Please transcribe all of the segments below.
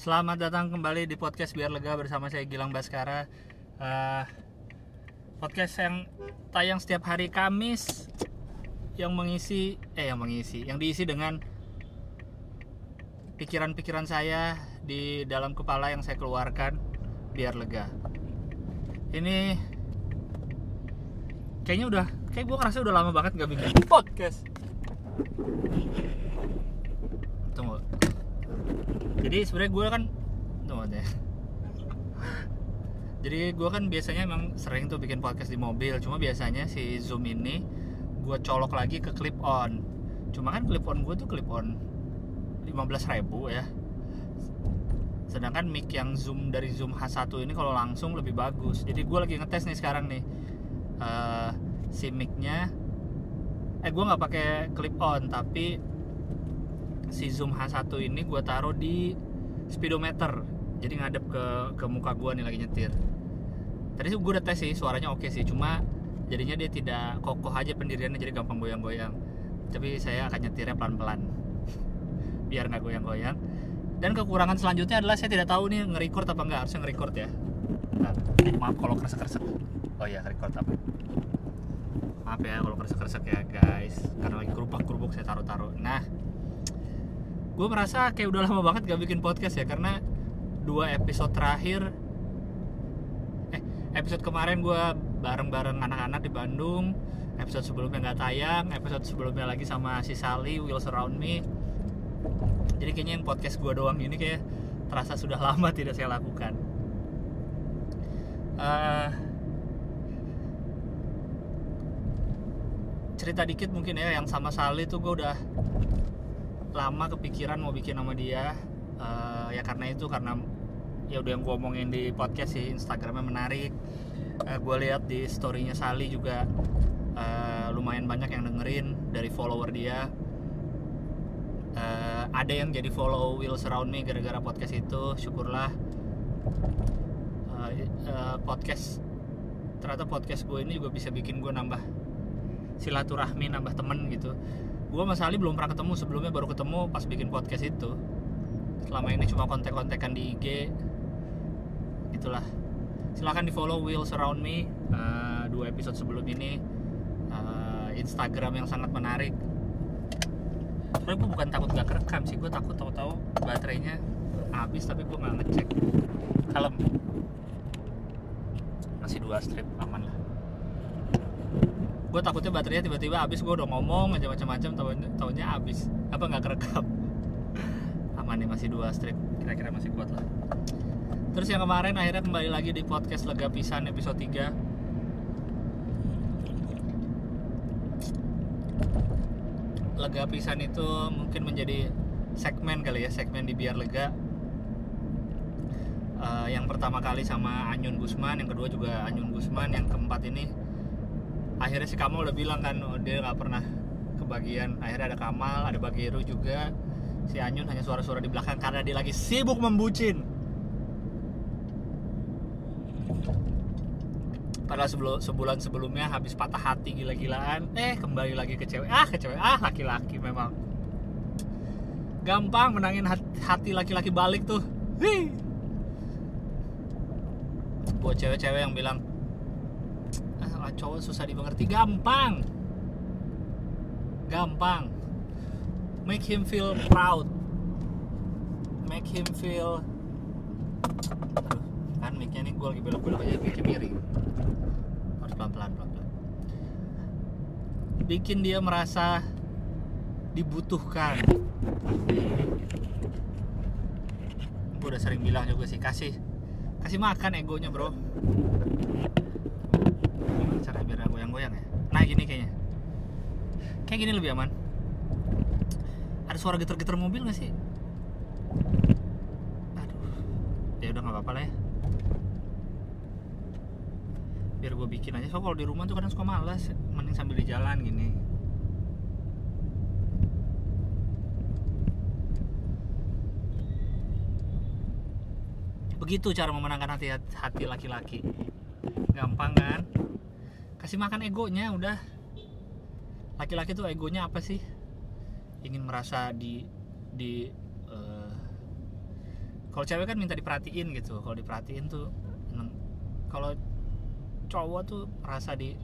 Selamat datang kembali di podcast Biar Lega bersama saya Gilang Baskara. Eh, podcast yang tayang setiap hari Kamis yang mengisi eh yang mengisi, yang diisi dengan pikiran-pikiran saya di dalam kepala yang saya keluarkan biar lega. Ini kayaknya udah kayak gue ngerasa udah lama banget gak bikin podcast. Jadi sebenarnya gue kan tunggu deh jadi gue kan biasanya emang sering tuh bikin podcast di mobil. Cuma biasanya si zoom ini gue colok lagi ke clip on. Cuma kan clip on gue tuh clip on 15.000 ribu ya. Sedangkan mic yang zoom dari zoom H1 ini kalau langsung lebih bagus. Jadi gue lagi ngetes nih sekarang nih uh, si micnya. Eh gue nggak pakai clip on tapi si zoom H1 ini gue taruh di speedometer. Jadi ngadep ke ke muka gue nih lagi nyetir. Tadi gue udah tes sih suaranya oke sih. Cuma jadinya dia tidak kokoh aja pendiriannya jadi gampang goyang-goyang. Tapi saya akan nyetirnya pelan-pelan. Biar nggak goyang-goyang. Dan kekurangan selanjutnya adalah saya tidak tahu nih nge-record apa enggak harusnya nge-record ya. Nah, maaf kalau kresek-kresek oh iya record apa? Maaf ya kalau kresek-kresek ya guys. Karena lagi kerubuk-kerubuk saya taruh-taruh. Nah gue merasa kayak udah lama banget gak bikin podcast ya karena dua episode terakhir eh episode kemarin gue bareng-bareng anak-anak di Bandung episode sebelumnya nggak tayang episode sebelumnya lagi sama si Sally Will Surround Me. Jadi kayaknya yang podcast gue doang ini kayak terasa sudah lama tidak saya lakukan. Uh, cerita dikit mungkin ya yang sama Sally tuh gue udah lama kepikiran mau bikin sama dia. Uh, ya karena itu karena ya udah yang gue omongin di podcast sih Instagramnya menarik. Uh, eh, gue lihat di storynya Sally juga uh, lumayan banyak yang dengerin dari follower dia. Uh, ada yang jadi follow Will Surround Me gara-gara podcast itu syukurlah. Uh, uh, podcast ternyata podcast gue ini juga bisa bikin gue nambah silaturahmi nambah temen gitu gue sama Sali belum pernah ketemu. Sebelumnya baru ketemu pas bikin podcast itu. Selama ini cuma kontek-kontekan di IG itulah silahkan di follow Will Surround Me uh, dua episode sebelum ini. Uh, Instagram yang sangat menarik. Tapi gue bukan takut gak kerekam sih. Gue takut tahu-tahu baterainya habis tapi gue nggak ngecek. Kalem. Masih dua strip aman lah gue takutnya baterainya tiba-tiba habis gue udah ngomong aja macam-macam tahunnya habis. Apa nggak kerekam? Aman nih masih dua strip. Kira-kira masih kuat lah. Terus yang kemarin akhirnya kembali lagi di podcast lega pisan episode 3 lega pisan itu mungkin menjadi segmen kali ya segmen di biar lega. Uh, yang pertama kali sama Anyun Gusman yang kedua juga Anyun Gusman yang keempat ini akhirnya si Kamal udah bilang kan oh, dia nggak pernah kebagian. Akhirnya ada Kamal ada Bagiru juga. Si Anyun hanya suara-suara di belakang karena dia lagi sibuk membucin. Padahal sebelum sebulan sebelumnya habis patah hati gila-gilaan. Eh kembali lagi ke cewek. Ah ke cewek. Ah laki-laki memang. Gampang menangin hati laki-laki balik tuh. Hii. buat cewek-cewek yang bilang ah, cowok susah dimengerti. Gampang. Gampang. Make him feel proud. Make him feel Aduh, kan micnya nih gue lagi belok-belok aja micnya miring. Harus pelan-pelan pelan-pelan. Bikin dia merasa dibutuhkan. Gue udah sering bilang juga sih kasih kasih makan egonya bro cara biar goyang-goyang ya? Nah gini kayaknya. Kayak gini lebih aman. Ada suara getar-getar mobil gak sih? Aduh. Ya udah nggak apa-apa lah ya. Biar gue bikin aja. So kalau di rumah tuh kadang suka malas mending sambil di jalan gini. Begitu cara memenangkan hati hati laki-laki gampang kan? Kasih makan egonya udah. Laki-laki tuh egonya apa sih? Ingin merasa di di uh, kalau cewek kan minta diperhatiin gitu. Kalau diperhatiin tuh kalau cowok tuh merasa di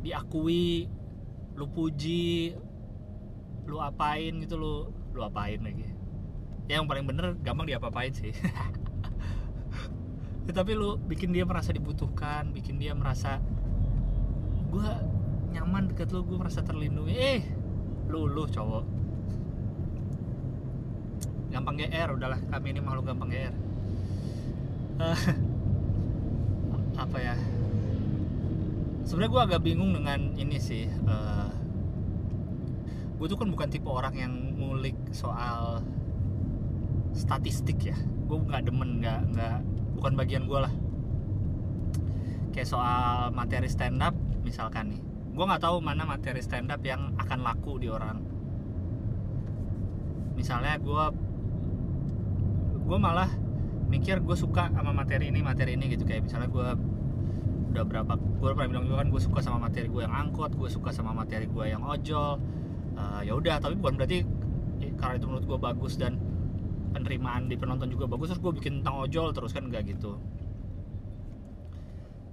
diakui lu puji lu apain gitu lu lu apain lagi. Ya yang paling bener gampang diapa-apain sih Ya, tapi lu bikin dia merasa dibutuhkan bikin dia merasa gue nyaman deket lu gue merasa terlindungi. Eh lu lu cowok. Gampang GR udahlah. Kami ini makhluk gampang GR Eh, apa ya? Sebenarnya gue agak bingung dengan ini sih eh, gue tuh kan bukan tipe orang yang ngulik soal statistik ya. Gue nggak demen nggak nggak bukan bagian gue lah. Kayak soal materi stand up misalkan nih. Gue nggak tahu mana materi stand up yang akan laku di orang. Misalnya gue gue malah mikir gue suka sama materi ini materi ini gitu. Kayak misalnya gue udah berapa gue pernah bilang juga kan gue suka sama materi gue yang angkot gue suka sama materi gue yang ojol. Eh, ya udah tapi bukan berarti karena itu menurut gue bagus dan penerimaan di penonton juga bagus terus gue bikin tentang ojol terus kan nggak gitu.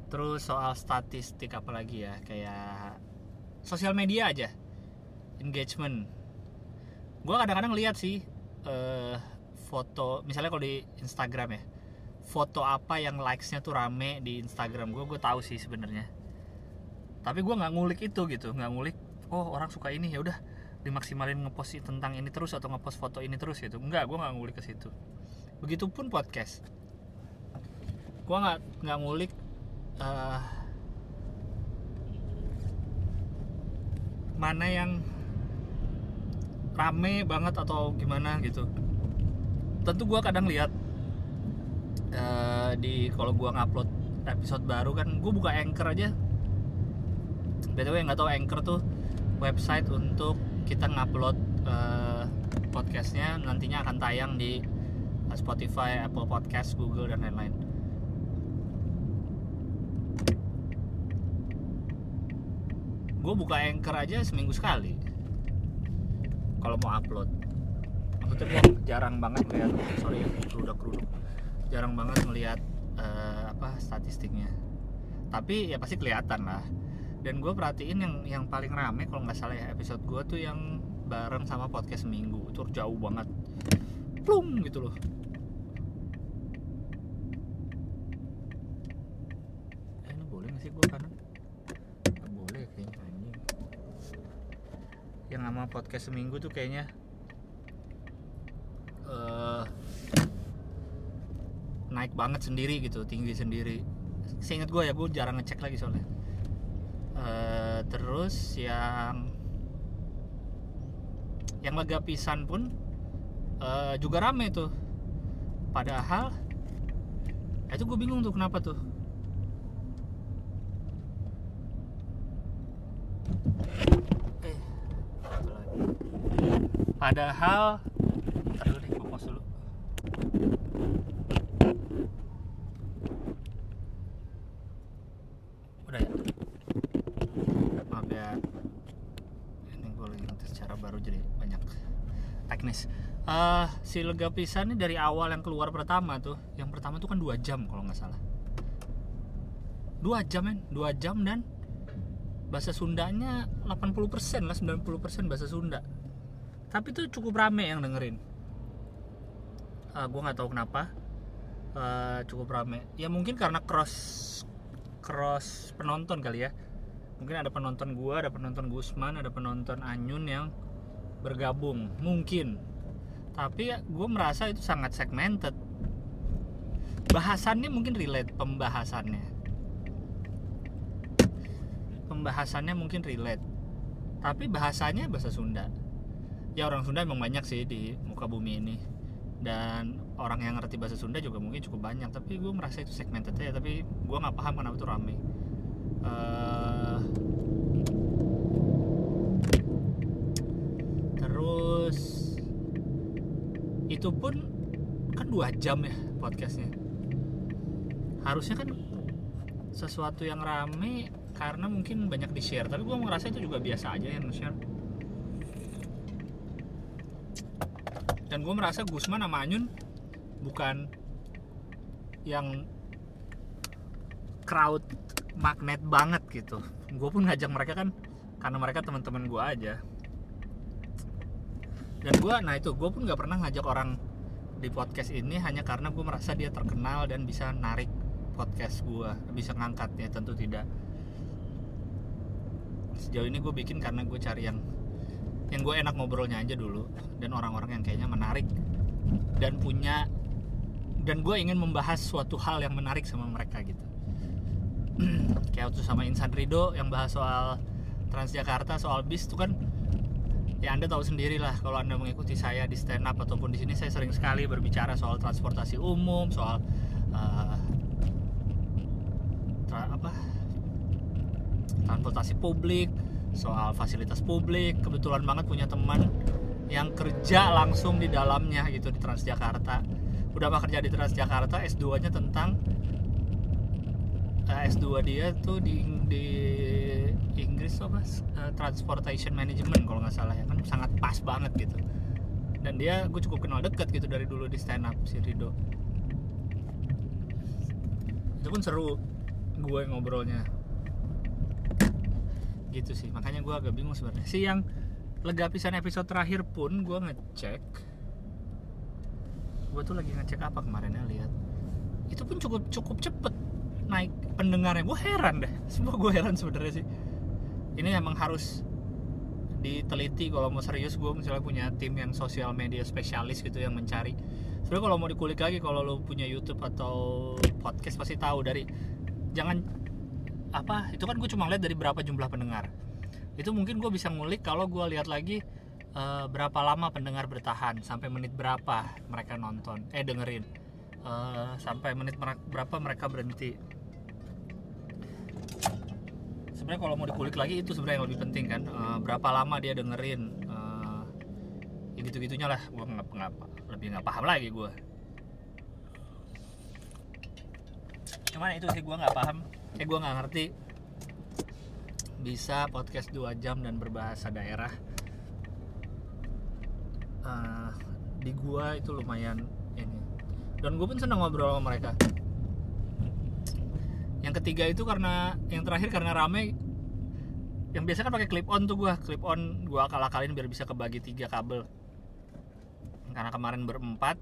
Terus soal statistik apalagi ya kayak sosial media aja engagement. Gue kadang-kadang lihat sih eh, foto misalnya kalau di Instagram ya foto apa yang likesnya tuh rame di Instagram gue gue tahu sih sebenarnya. Tapi gue nggak ngulik itu gitu nggak ngulik oh orang suka ini ya udah dimaksimalin ngepost tentang ini terus atau ngepost foto ini terus gitu. Enggak gue nggak ngulik ke situ. Begitupun podcast. Gue nggak nggak ngulik eh, mana yang rame banget atau gimana gitu. Tentu gue kadang lihat eh, di kalau gue ngupload episode baru kan gue buka anchor aja. Btw nggak tahu anchor tuh website untuk kita ngupload eh, podcastnya nantinya akan tayang di eh, Spotify, Apple Podcast, Google dan lain-lain. Gue buka anchor aja seminggu sekali kalau mau upload. Maksudnya gue jarang banget ngeliat, sorry ya, keruduk keruduk, jarang banget ngeliat eh, apa statistiknya. Tapi ya pasti kelihatan lah dan gue perhatiin yang yang paling rame kalau nggak salah ya episode gue tuh yang bareng sama podcast seminggu itu jauh banget. Plung gitu loh. Eh, ini boleh nggak sih gue kanan nggak boleh kayaknya yang sama podcast seminggu tuh kayaknya eh naik banget sendiri gitu tinggi sendiri. Seingat gue ya gue jarang ngecek lagi soalnya Eh, terus yang yang lega pisan pun eh, juga rame tuh. Padahal itu gue bingung tuh kenapa tuh. Eh padahal ntar dulu deh gue pause dulu udah ya ini gue lagi ngetes cara baru jadi banyak teknis. Eh si lega pisan ini dari awal yang keluar pertama tuh yang pertama tuh kan dua jam kalau nggak salah. Dua jam men. Dua jam dan bahasa Sundanya 80% lah 90% bahasa Sunda. Tapi tuh cukup rame yang dengerin. Eh gue nggak tahu kenapa. Eh cukup rame. Ya mungkin karena cross cross penonton kali ya mungkin ada penonton gua ada penonton Gusman ada penonton Anyun yang bergabung. Mungkin. Tapi ya gue merasa itu sangat segmented. Bahasannya mungkin relate pembahasannya. Pembahasannya mungkin relate. Tapi bahasanya bahasa Sunda. Ya orang Sunda emang banyak sih di muka bumi ini. Dan orang yang ngerti bahasa Sunda juga mungkin cukup banyak. Tapi gue merasa itu segmented ya tapi gue nggak paham kenapa itu rame. Eh, terus itu pun kan dua jam ya podcastnya. Harusnya kan sesuatu yang rame karena mungkin banyak di share tapi gue ngerasa itu juga biasa aja yang share dan gue merasa Gusman sama Anyun bukan yang crowd magnet banget gitu. Gue pun ngajak mereka kan karena mereka teman-teman gue aja dan gue nah itu gue pun nggak pernah ngajak orang di podcast ini hanya karena gue merasa dia terkenal dan bisa narik podcast gue bisa ngangkatnya tentu tidak. Sejauh ini gue bikin karena gue cari yang yang gue enak ngobrolnya aja dulu dan orang-orang yang kayaknya menarik dan punya dan gue ingin membahas suatu hal yang menarik sama mereka gitu. Kayak waktu sama Insan Rido yang bahas soal Transjakarta soal bis itu kan ya anda tahu sendiri lah kalau anda mengikuti saya di stand up ataupun di sini saya sering sekali berbicara soal transportasi umum soal uh, tra apa transportasi publik soal fasilitas publik. Kebetulan banget punya teman yang kerja langsung di dalamnya gitu di Transjakarta. Udah mah kerja di Transjakarta S2 nya tentang eh, S2 dia tuh di Inggris apa uh, Transportation Management kalau nggak salah ya kan sangat pas banget gitu. Dan dia gue cukup kenal deket gitu dari dulu di stand up si Rido. Itu pun seru gue ngobrolnya. Gitu sih makanya gue agak bingung sebenarnya. Si yang lega pisan episode terakhir pun gue ngecek. Gue tuh lagi ngecek apa kemarin ya lihat. Itu pun cukup cukup cepet naik pendengarnya. Gue heran deh semua gue heran sebenarnya sih ini emang harus diteliti kalau mau serius gue misalnya punya tim yang sosial media spesialis gitu yang mencari. Sebenarnya kalau mau dikulik lagi kalau lo punya YouTube atau podcast pasti tahu dari jangan apa itu kan gue cuma lihat dari berapa jumlah pendengar. Itu mungkin gue bisa ngulik kalau gue lihat lagi uh, berapa lama pendengar bertahan sampai menit berapa mereka nonton eh dengerin uh, sampai menit berapa mereka berhenti sebenarnya kalau mau dikulik lagi itu sebenarnya yang lebih penting kan. Uh, berapa lama dia dengerin uh, ya gitu gitunya lah. Gue nggak ngapa lebih nggak paham lagi gue cuman itu sih gue nggak paham. Eh gue nggak ngerti. Bisa podcast 2 jam dan berbahasa daerah. Uh, di gua itu lumayan ini. Dan gue pun senang ngobrol sama mereka yang ketiga itu karena yang terakhir karena rame yang biasa kan pakai clip on tuh gue clip on gue akal akalin biar bisa kebagi tiga kabel. Karena kemarin berempat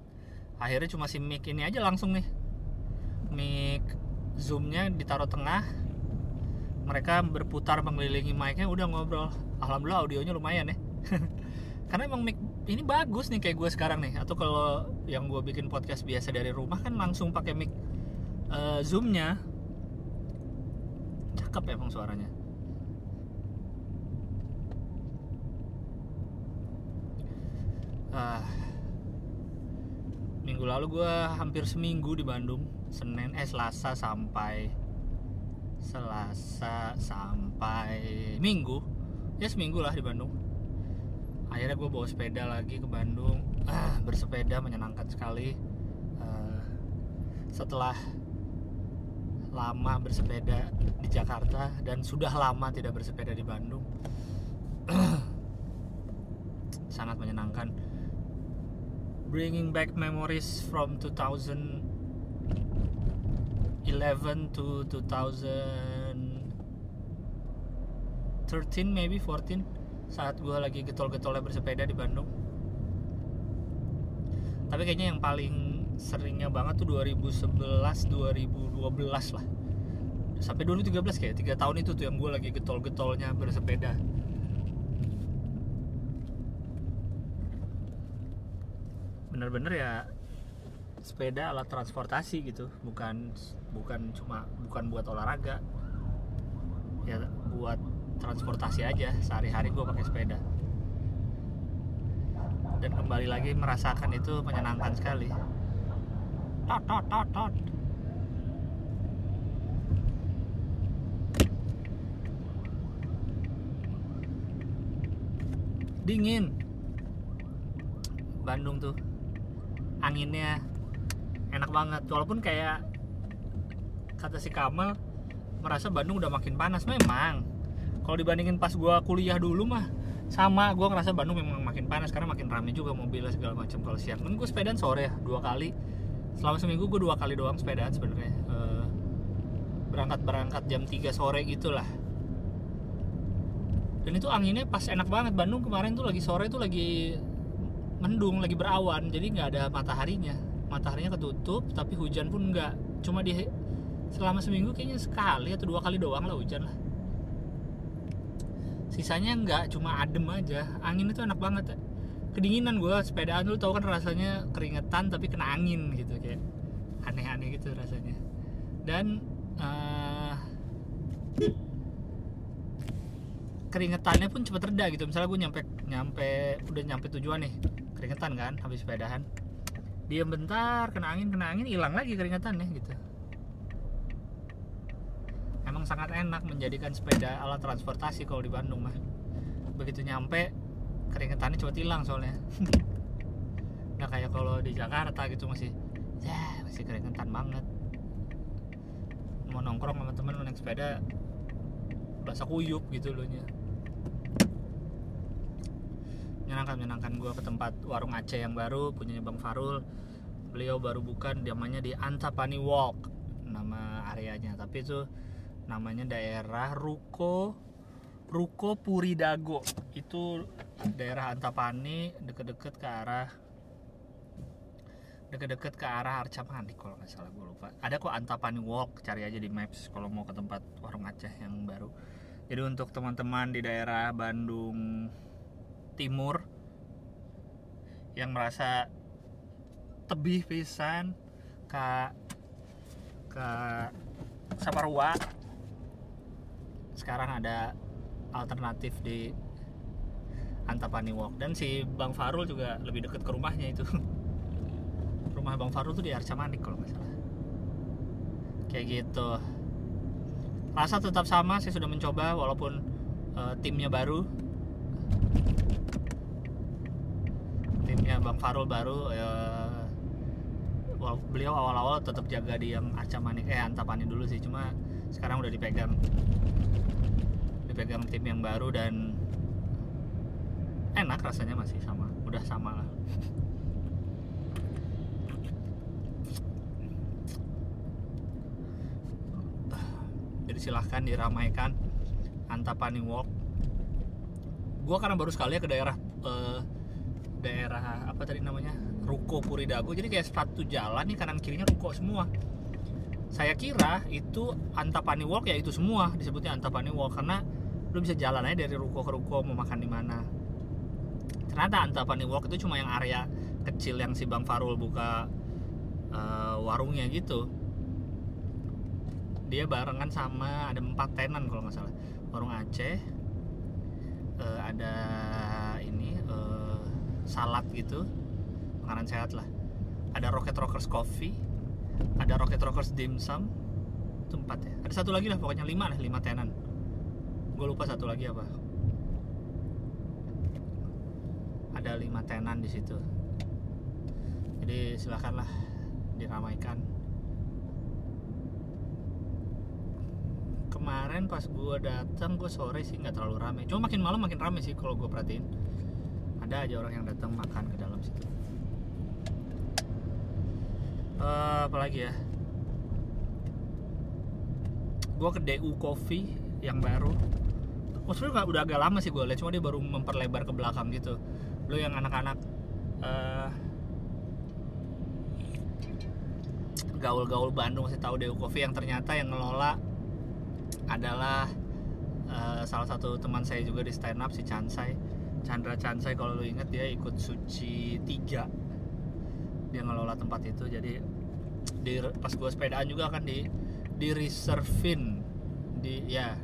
akhirnya cuma si mic ini aja langsung nih. Mic zoomnya ditaruh tengah. Mereka berputar mengelilingi mic-nya udah ngobrol. Alhamdulillah audionya lumayan ya. Karena emang mic ini bagus nih kayak gue sekarang nih. Atau kalau yang gue bikin podcast biasa dari rumah kan langsung pakai mic uh, zoomnya cakep ya emang suaranya. Ah. Minggu lalu gue hampir seminggu di Bandung Senin eh Selasa sampai Selasa sampai Minggu. Ya seminggu lah di Bandung. Akhirnya gue bawa sepeda lagi ke Bandung. Ah, bersepeda menyenangkan sekali. Uh, setelah lama bersepeda di Jakarta dan sudah lama tidak bersepeda di Bandung. Sangat menyenangkan. Bringing back memories from 2011 to 2013 maybe 14 saat gue lagi getol-getolnya bersepeda di Bandung. Tapi kayaknya yang paling seringnya banget tuh 2011 2012 lah. Sampai 2013 kayak tiga tahun itu tuh yang gue lagi getol-getolnya bersepeda. Bener-bener ya sepeda alat transportasi gitu. Bukan bukan cuma bukan buat olahraga. Ya buat transportasi aja. Sehari-hari gue pakai sepeda. Dan kembali lagi merasakan itu menyenangkan sekali tot dingin. Bandung tuh. Anginnya enak banget. Walaupun kayak kata si Kamal merasa Bandung udah makin panas. Memang. Kalau dibandingin pas gua kuliah dulu mah sama. Gue ngerasa Bandung memang makin panas karena makin rame juga mobilnya segala macam kalau siang. Kan gue sepedaan sore ya dua kali selama seminggu gue dua kali doang sepedaan sebenarnya. Eh, berangkat berangkat jam 3 sore gitulah. Dan itu anginnya pas enak banget. Bandung kemarin tuh lagi sore tuh lagi mendung lagi berawan. Jadi nggak ada mataharinya. Mataharinya ketutup tapi hujan pun nggak. Cuma di selama seminggu kayaknya sekali atau dua kali doang lah hujan lah. Sisanya nggak cuma adem aja. Angin itu enak banget. Kedinginan gue sepedaan lu tau kan rasanya keringetan tapi kena angin gitu kayak aneh-aneh gitu rasanya. Dan eh, keringetannya pun cepet reda gitu. Misalnya gue nyampe nyampe udah nyampe tujuan nih keringetan kan habis sepedahan. Diam bentar kena angin kena angin hilang lagi keringetannya gitu. Emang sangat enak menjadikan sepeda alat transportasi kalau di Bandung mah. Begitu nyampe keringetannya cepet hilang soalnya. Nggak kayak kalau di Jakarta gitu masih ya masih keringetan banget. Mau nongkrong sama temen naik sepeda basah kuyup gitu loh nya. Menyenangkan menyenangkan gue ke tempat warung Aceh yang baru punyanya Bang Farul. Beliau baru buka namanya di Antapani Walk nama areanya. Tapi itu namanya daerah Ruko Ruko Puridago. Itu daerah Antapani deket-deket ke arah deket-deket ke arah Arca Manik kalau nggak salah gue lupa. Ada kok Antapani Walk cari aja di Maps kalau mau ke tempat warung Aceh yang baru. Jadi untuk teman-teman di daerah Bandung Timur yang merasa tebih pisan ke ke Saparua sekarang ada alternatif di Antapani Walk. Dan si Bang Farul juga lebih dekat ke rumahnya itu. Rumah Bang Farul tuh di Arca Manik kalau nggak salah. Kayak gitu. Rasa tetap sama saya sudah mencoba walaupun eh, timnya baru. Timnya Bang Farul baru wal- beliau awal-awal tetap jaga di yang Arca Manik eh Antapani dulu sih cuma sekarang udah dipegang dipegang tim yang baru dan enak rasanya masih sama udah sama lah. Jadi silahkan diramaikan Antapani Walk. Gua karena baru sekali ya ke daerah eh, daerah apa tadi namanya? Ruko Puridago. Jadi kayak satu jalan nih kanan kirinya ruko semua. Saya kira itu Antapani Walk ya itu semua disebutnya Antapani Walk. Karena lu bisa jalan aja dari ruko ke ruko mau makan di mana. Ternyata Antapani Walk itu cuma yang area kecil yang si Bang Farul buka eh, warungnya gitu. Dia barengan sama ada empat tenan kalau nggak salah. Warung Aceh eh, ada ini eh, salad gitu makanan sehat lah. Ada Rocket Rockers Coffee ada Rocket Rockers Dimsum itu empat ya. Ada satu lagi lah pokoknya lima lah lima tenan gue lupa satu lagi apa. Ada lima tenan di situ. Jadi silakanlah diramaikan. Kemarin pas gue datang gue sore sih nggak terlalu rame. Cuma makin malam makin rame sih kalau gue perhatiin. Ada aja orang yang datang makan ke dalam situ. Eh, apalagi ya? Gue ke DU Coffee yang baru oh sebenarnya udah agak lama sih gue lihat cuma dia baru memperlebar ke belakang gitu. Lo yang anak-anak eh, gaul-gaul Bandung masih tahu DU Coffee yang ternyata yang ngelola adalah eh, salah satu teman saya juga di stand up si Chansai. Chandra Chansai kalau lu inget dia ikut Suci 3 dia ngelola tempat itu jadi di pas gue sepedaan juga kan di di reservein di ya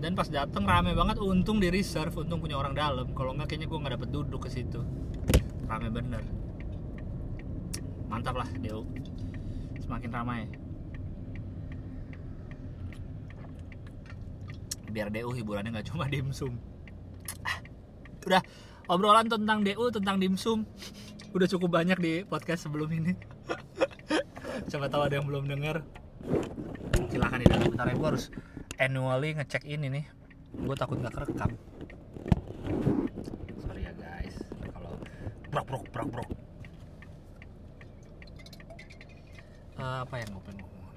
dan pas dateng rame banget untung di reserve untung punya orang dalam. Kalau nggak kayaknya gue nggak dapet duduk ke situ. Rame bener. Mantap lah Deo. Semakin ramai. Biar DU hiburannya nggak cuma dimsum. Ah, udah obrolan tentang DU tentang dimsum. Udah cukup banyak di podcast sebelum ini. Coba tahu ada yang belum dengar silahkan di dalam bentar ya gue harus annually ngecek ini nih. Gue takut nggak kerekam. Sorry ya guys. Kalau brok brok brok brok. Eh, apa yang gue pengen ngomong?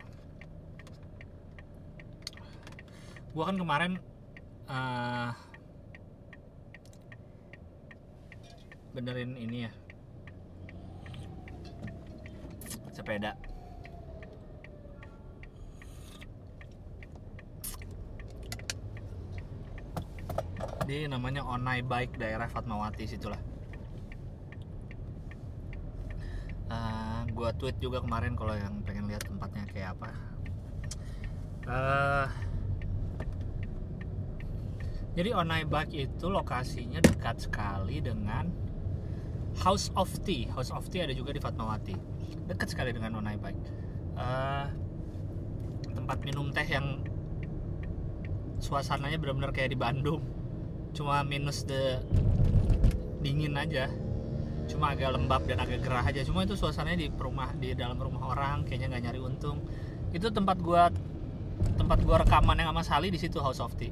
Gue kan kemarin eh, benerin ini ya. Sepeda di namanya Onai Bike daerah Fatmawati situlah. Uh, gue tweet juga kemarin kalau yang pengen lihat tempatnya kayak apa. Eh, jadi Onai Bike itu lokasinya dekat sekali dengan House of Tea House of Tea ada juga di Fatmawati. Dekat sekali dengan Onai Bike. Eh, tempat minum teh yang suasananya benar-benar kayak di Bandung cuma minus the dingin aja. Cuma agak lembab dan agak gerah aja. Cuma itu suasananya di rumah di dalam rumah orang kayaknya nggak nyari untung. Itu tempat gua tempat gua rekaman yang sama Sali di situ House of Tea.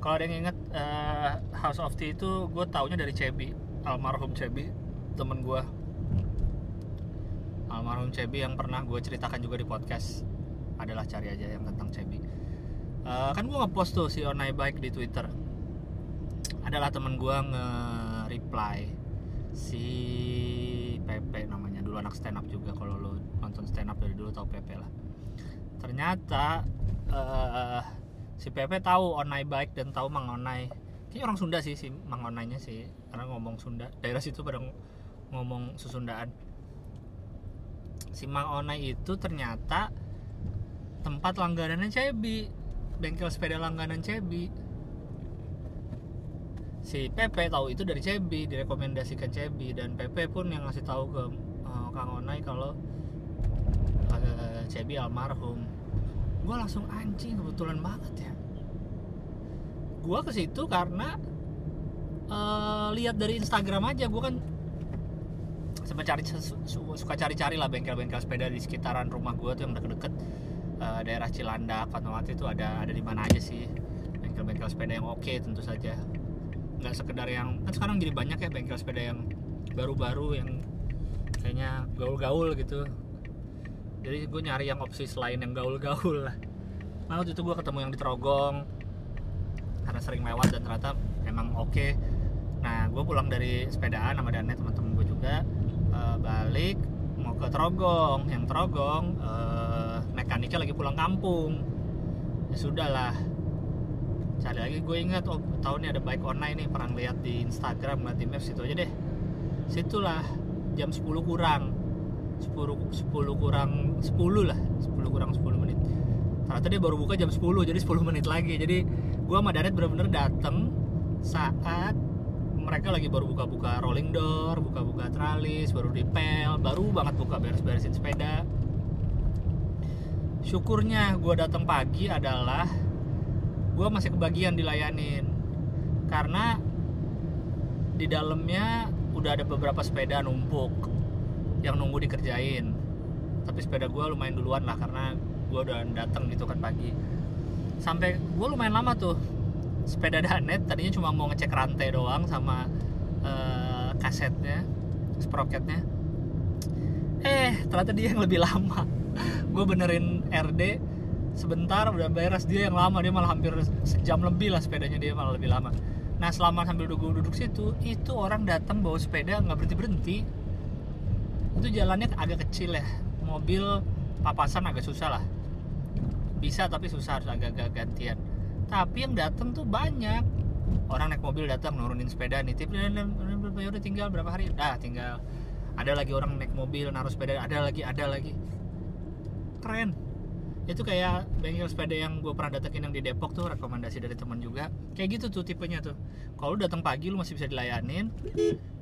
Kalau ada yang inget eh, House of Tea itu gue taunya dari Cebi almarhum Cebi temen gua. Almarhum Cebi yang pernah gue ceritakan juga di podcast. Adalah cari aja yang tentang Cebi. Eh, kan gue ngepost tuh si Onai Bike di Twitter adalah temen gue nge-reply si Pepe namanya. Dulu anak stand up juga kalau lo nonton stand up dari dulu tau Pepe lah. Ternyata eh, si Pepe tahu Onai Bike dan tahu Mang Onai. Kayaknya orang Sunda sih si Mang Onainya sih. Karena ngomong Sunda daerah situ pada ng- ngomong Susundaan. Si Mang Onai itu ternyata tempat langganannya Cebi. Bengkel sepeda langganan Cebi si Pepe tahu itu dari Cebi direkomendasikan Cebi dan Pepe pun yang ngasih tahu ke eh, Kang Onai kalau eh, Cebi almarhum. Gue langsung anjing kebetulan banget ya. Gue ke situ karena eh, lihat dari Instagram aja gue kan sempat cari su- su- suka cari-cari lah bengkel-bengkel sepeda di sekitaran rumah gue tuh yang deket-deket eh, daerah Cilandak Fatmawati itu ada ada di mana aja sih. Bengkel-bengkel sepeda yang oke tentu saja nggak sekedar yang kan sekarang jadi banyak ya bengkel sepeda yang baru-baru yang kayaknya gaul-gaul gitu. Jadi gue nyari yang opsi selain yang gaul-gaul lah. Nah waktu itu gue ketemu yang di Trogong. Karena sering lewat dan ternyata emang oke. Nah gue pulang dari sepedaan sama Danet teman-teman gue juga eh, balik mau ke Trogong. Yang Trogong eh, mekaniknya lagi pulang kampung. Ya sudah lah cari lagi gue ingat oh tahun ini ada bike online nih pernah lihat di Instagram ngeliat di Maps situ aja deh. Situlah jam 10 kurang. 10 10 kurang 10 lah 10 kurang 10 menit. Ternyata dia baru buka jam 10 jadi 10 menit lagi. Jadi gue sama Danet bener-bener dateng saat mereka lagi baru buka-buka rolling door buka-buka tralis baru dipel baru banget buka beres-beresin sepeda. Syukurnya gue datang pagi adalah gue masih kebagian dilayanin. Karena di dalamnya udah ada beberapa sepeda numpuk yang nunggu dikerjain. Tapi sepeda gue lumayan duluan lah karena gue udah datang gitu kan pagi. Sampai gue lumayan lama tuh sepeda danet tadinya cuma mau ngecek rantai doang sama eh, kasetnya sproketnya eh ternyata dia yang lebih lama. Gue benerin RD sebentar udah beres dia yang lama dia malah hampir sejam lebih lah sepedanya dia malah lebih lama. Nah selama sambil duduk duduk situ itu orang datang bawa sepeda nggak berhenti berhenti itu jalannya agak kecil ya. Mobil papasan agak susah lah. Bisa tapi susah harus agak-agak gantian. Tapi yang datang tuh banyak. Orang naik mobil datang nurunin sepeda nitip udah tinggal berapa hari? Dah tinggal. Ada lagi orang naik mobil naruh sepeda ada lagi ada lagi. Keren itu kayak bengkel sepeda yang gue pernah datengin yang di Depok tuh rekomendasi dari teman juga. Kayak gitu tuh tipenya tuh. Kalau lu datang pagi lu masih bisa dilayanin.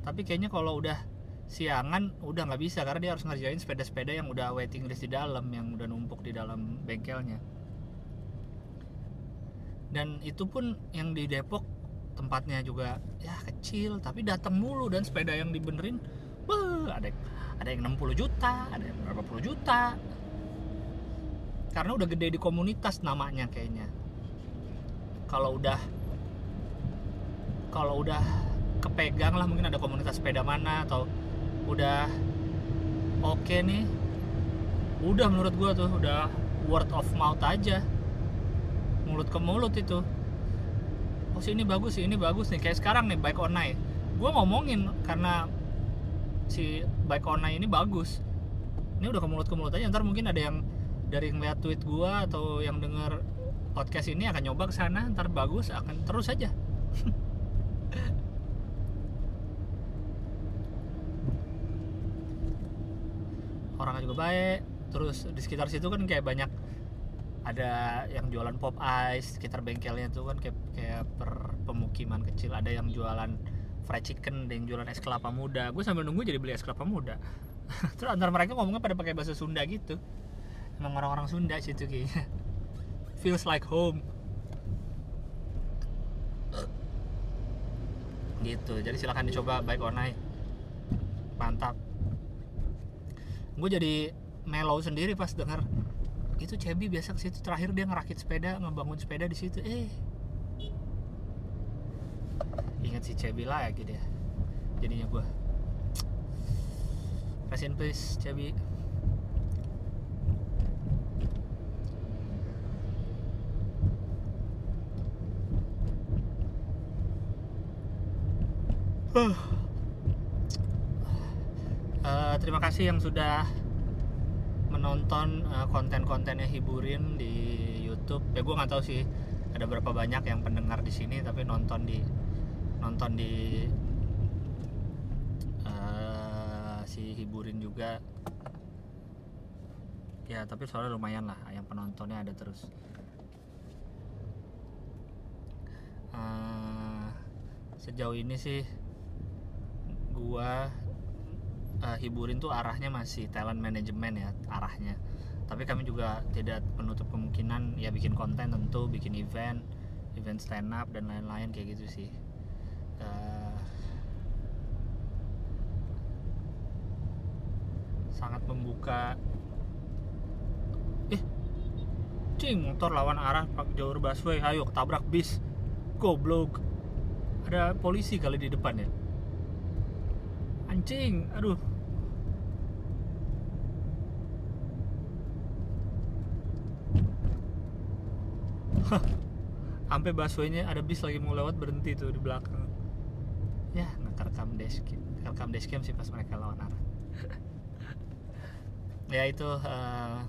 Tapi kayaknya kalau udah siangan udah nggak bisa karena dia harus ngerjain sepeda-sepeda yang udah waiting list di dalam yang udah numpuk di dalam bengkelnya. Dan itu pun yang di Depok tempatnya juga ya kecil tapi datang mulu. Dan sepeda yang dibenerin wah ada ada yang 60 juta ada yang berapa puluh juta karena udah gede di komunitas namanya kayaknya. Kalau udah kalau udah kepegang lah mungkin ada komunitas sepeda mana atau udah oke nih. Udah menurut gua tuh udah word of mouth aja. Mulut ke mulut itu. Oh sih ini bagus sih ini bagus nih. Kayak sekarang nih bike online gua ngomongin karena si bike online ini bagus. Ini udah ke mulut ke mulut aja. Ntar mungkin ada yang dari ngeliat tweet gua atau yang denger podcast ini akan nyoba ke sana ntar bagus akan terus aja. Orangnya juga baik terus di sekitar situ kan kayak banyak ada yang jualan pop ice sekitar bengkelnya tuh kan kayak kayak per pemukiman kecil ada yang jualan fried chicken ada yang jualan es kelapa muda. Gue sambil nunggu jadi beli es kelapa muda. Terus antar mereka ngomongnya pada pakai bahasa Sunda gitu emang orang-orang Sunda situ kayaknya feels like home. Gitu. Jadi silahkan dicoba bike online mantap. Gue jadi mellow sendiri pas dengar itu Cebi biasa ke situ terakhir dia ngerakit sepeda ngebangun sepeda di situ. Eh. Ingat si Cebi lagi dia jadinya gue rest in peace Cebi Uh, terima kasih yang sudah menonton uh, konten-kontennya hiburin di YouTube. Ya gue nggak tahu sih ada berapa banyak yang pendengar di sini tapi nonton di nonton di uh, si hiburin juga. Ya tapi soalnya lumayan lah yang penontonnya ada terus. Uh, sejauh ini sih gua uh, hiburin tuh arahnya masih talent management ya arahnya. Tapi kami juga tidak menutup kemungkinan ya bikin konten tentu bikin event event stand up dan lain-lain kayak gitu sih. Uh, sangat membuka. Eh cing motor lawan arah pak jalur busway ayo ketabrak bis. Goblok. Ada polisi kali di depan ya anjing aduh. Sampai busway-nya ada bis lagi mau lewat berhenti tuh di belakang. Ya nggak rekam dashcam rekam dashcam sih pas mereka lawan arah. Ya itu uh,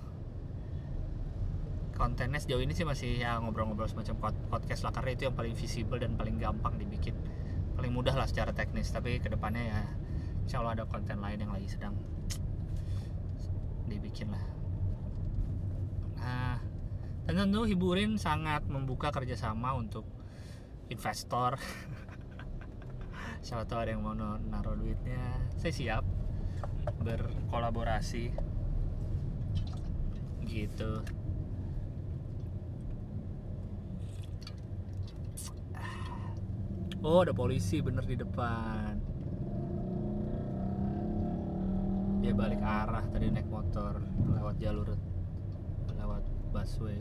kontennya sejauh ini sih masih ya ngobrol-ngobrol semacam podcast lah karena itu yang paling visible dan paling gampang dibikin. Paling mudah lah secara teknis tapi ke depannya ya insya Allah ada konten lain yang lagi sedang dibikin lah. Nah dan tentu hiburin sangat membuka kerjasama untuk investor. Siapa tahu ada yang mau naruh duitnya. Saya siap berkolaborasi. Gitu. Oh ada polisi bener di depan dia balik arah tadi naik motor lewat jalur lewat busway.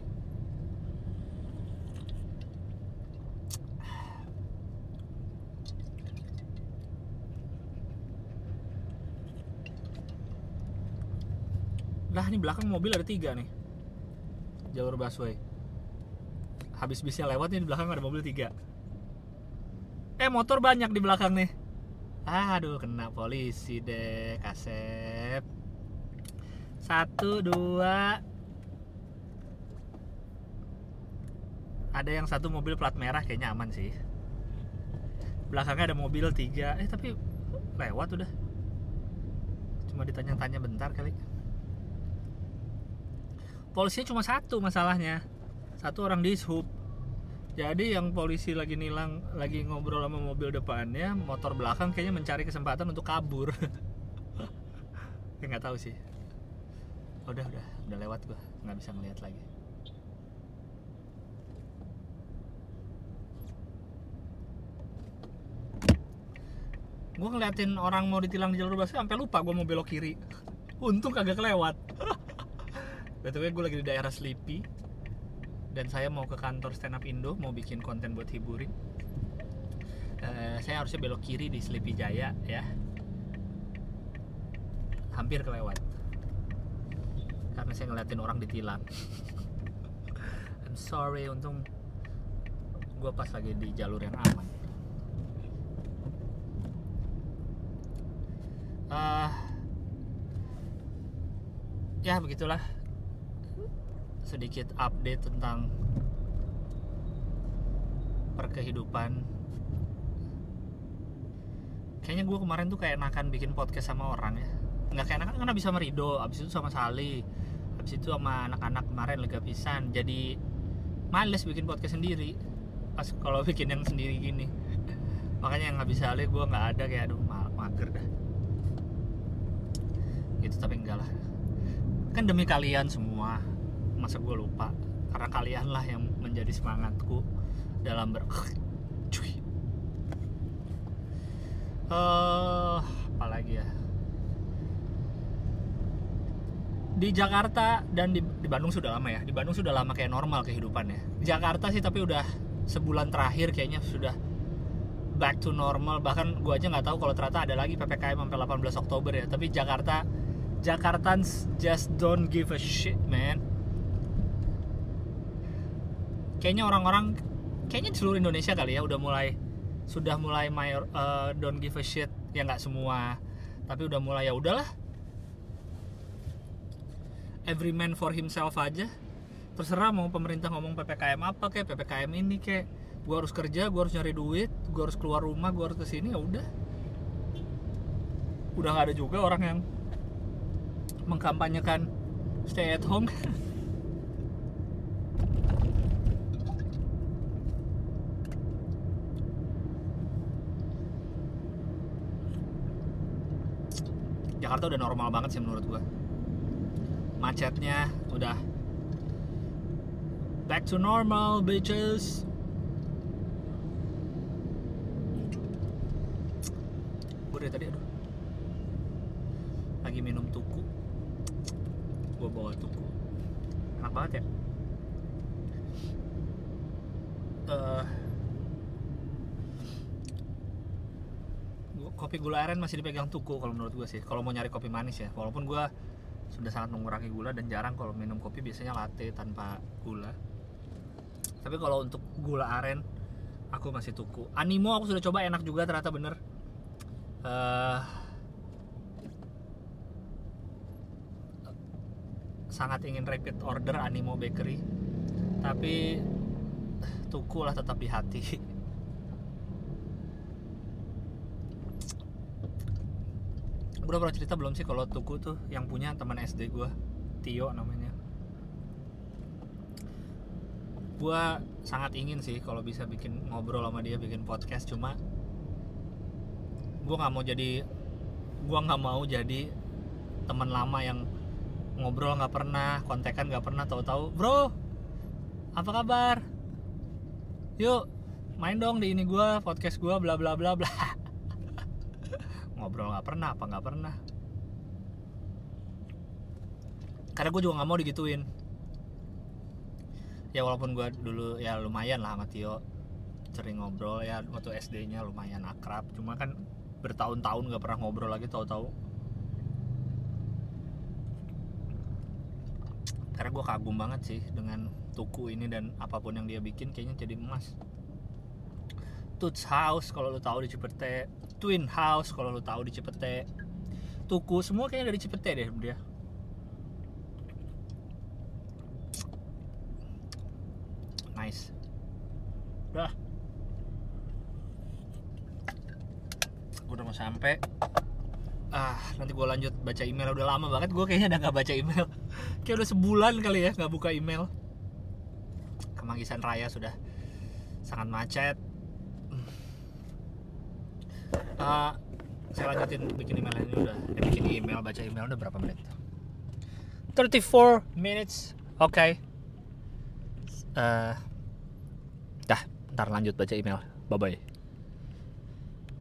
Lah ini belakang mobil ada tiga nih. Jalur busway. Habis bisnya lewat nih di belakang ada mobil tiga. Eh motor banyak di belakang nih aduh kena polisi deh kasep. Satu dua. Ada yang satu mobil plat merah kayaknya aman sih. Belakangnya ada mobil tiga. Eh tapi lewat udah. Cuma ditanya-tanya bentar kali. Polisinya cuma satu masalahnya. Satu orang di sub jadi yang polisi lagi nilang lagi ngobrol sama mobil depannya motor belakang kayaknya mencari kesempatan untuk kabur. Ya nggak tahu sih. Udah udah udah lewat gua. Nggak bisa ngeliat lagi. Gue ngeliatin orang mau ditilang di jalur busway sampai lupa gue mau belok kiri. Untung kagak kelewat. Btw gue lagi di daerah Sleepy dan saya mau ke kantor stand up Indo mau bikin konten buat hiburin. Uh, saya harusnya belok kiri di Sleepy Jaya ya. Hampir kelewat. Karena saya ngeliatin orang ditilang. I'm sorry untung gue pas lagi di jalur yang aman. Ah, ya begitulah sedikit update tentang perkehidupan. Kayaknya gue kemarin tuh kayak enakan bikin podcast sama orang ya. Nggak kayak enakan karena bisa sama Rido abis itu sama Sali abis itu sama anak-anak kemarin lega pisan. Jadi males bikin podcast sendiri. Pas kalau bikin yang sendiri gini. Makanya yang nggak bisa Sali gue nggak ada kayak aduh ma- mager dah. Gitu tapi enggak lah. Kan demi kalian semua masa gue lupa. Karena kalian lah yang menjadi semangatku dalam ber cuy. Eh apa lagi ya? Di Jakarta dan di, di Bandung sudah lama ya. Di Bandung sudah lama kayak normal kehidupannya. Jakarta sih tapi udah sebulan terakhir kayaknya sudah back to normal. Bahkan gua aja nggak tahu kalau ternyata ada lagi ppkm sampai 18 Oktober ya. Tapi Jakarta Jakartans just don't give a shit man kayaknya orang-orang kayaknya di seluruh Indonesia kali ya udah mulai sudah mulai mayor uh, don't give a shit. Ya nggak semua tapi udah mulai ya udahlah. Every man for himself aja. Terserah mau pemerintah ngomong ppkm apa kayak ppkm ini kayak gua harus kerja gua harus nyari duit gua harus keluar rumah gua harus ke sini ya udah. Udah nggak ada juga orang yang mengkampanyekan stay at home Jakarta udah normal banget sih menurut gua. Macetnya udah back to normal bitches. Gue dari tadi aduh. Lagi minum tuku. Gue bawa tuku. Enak banget ya? Eh, gua- kopi gula aren masih dipegang tuku kalau menurut gue sih. Kalau mau nyari kopi manis ya. Walaupun gue sudah sangat mengurangi gula dan jarang kalau minum kopi biasanya latte tanpa gula. Tapi kalau untuk gula aren aku masih tuku. Animo aku sudah coba enak juga ternyata bener. Eh, sangat ingin repeat order animo bakery. Tapi tuku lah tetap di hati gue udah pernah cerita belum sih kalau tuku tuh yang punya teman SD gue Tio namanya. Gue sangat ingin sih kalau bisa bikin ngobrol sama dia bikin podcast cuma gue nggak mau jadi gue nggak mau jadi teman lama yang ngobrol nggak pernah kontekan nggak pernah tahu-tahu bro apa kabar? Yuk main dong di ini gue podcast gue bla bla bla bla ngobrol nggak pernah apa nggak pernah. Karena gue juga nggak mau digituin. Ya walaupun gue dulu ya lumayan lah sama Tio. Sering ngobrol ya waktu SD nya lumayan akrab. Cuma kan bertahun-tahun gak pernah ngobrol lagi tahu-tahu. Karena gue kagum banget sih dengan tuku ini dan apa pun yang dia bikin kayaknya jadi emas Tuts House kalau lu tahu di Cipete Twin House kalau lu tahu di Cipete Tuku semua kayaknya dari Cipete deh dia nice. Udah. Gue udah mau sampai ah nanti gue lanjut baca email. Udah lama banget gue kayaknya udah nggak baca email. Kayak udah sebulan kali ya nggak buka email. Kemanggisan Raya sudah sangat macet Ah, saya lanjutin bikin email ini udah. Eh, bikin email baca email udah berapa menit? 34 minutes. Oke. Okay. Eh, dah ntar lanjut baca email. Bye bye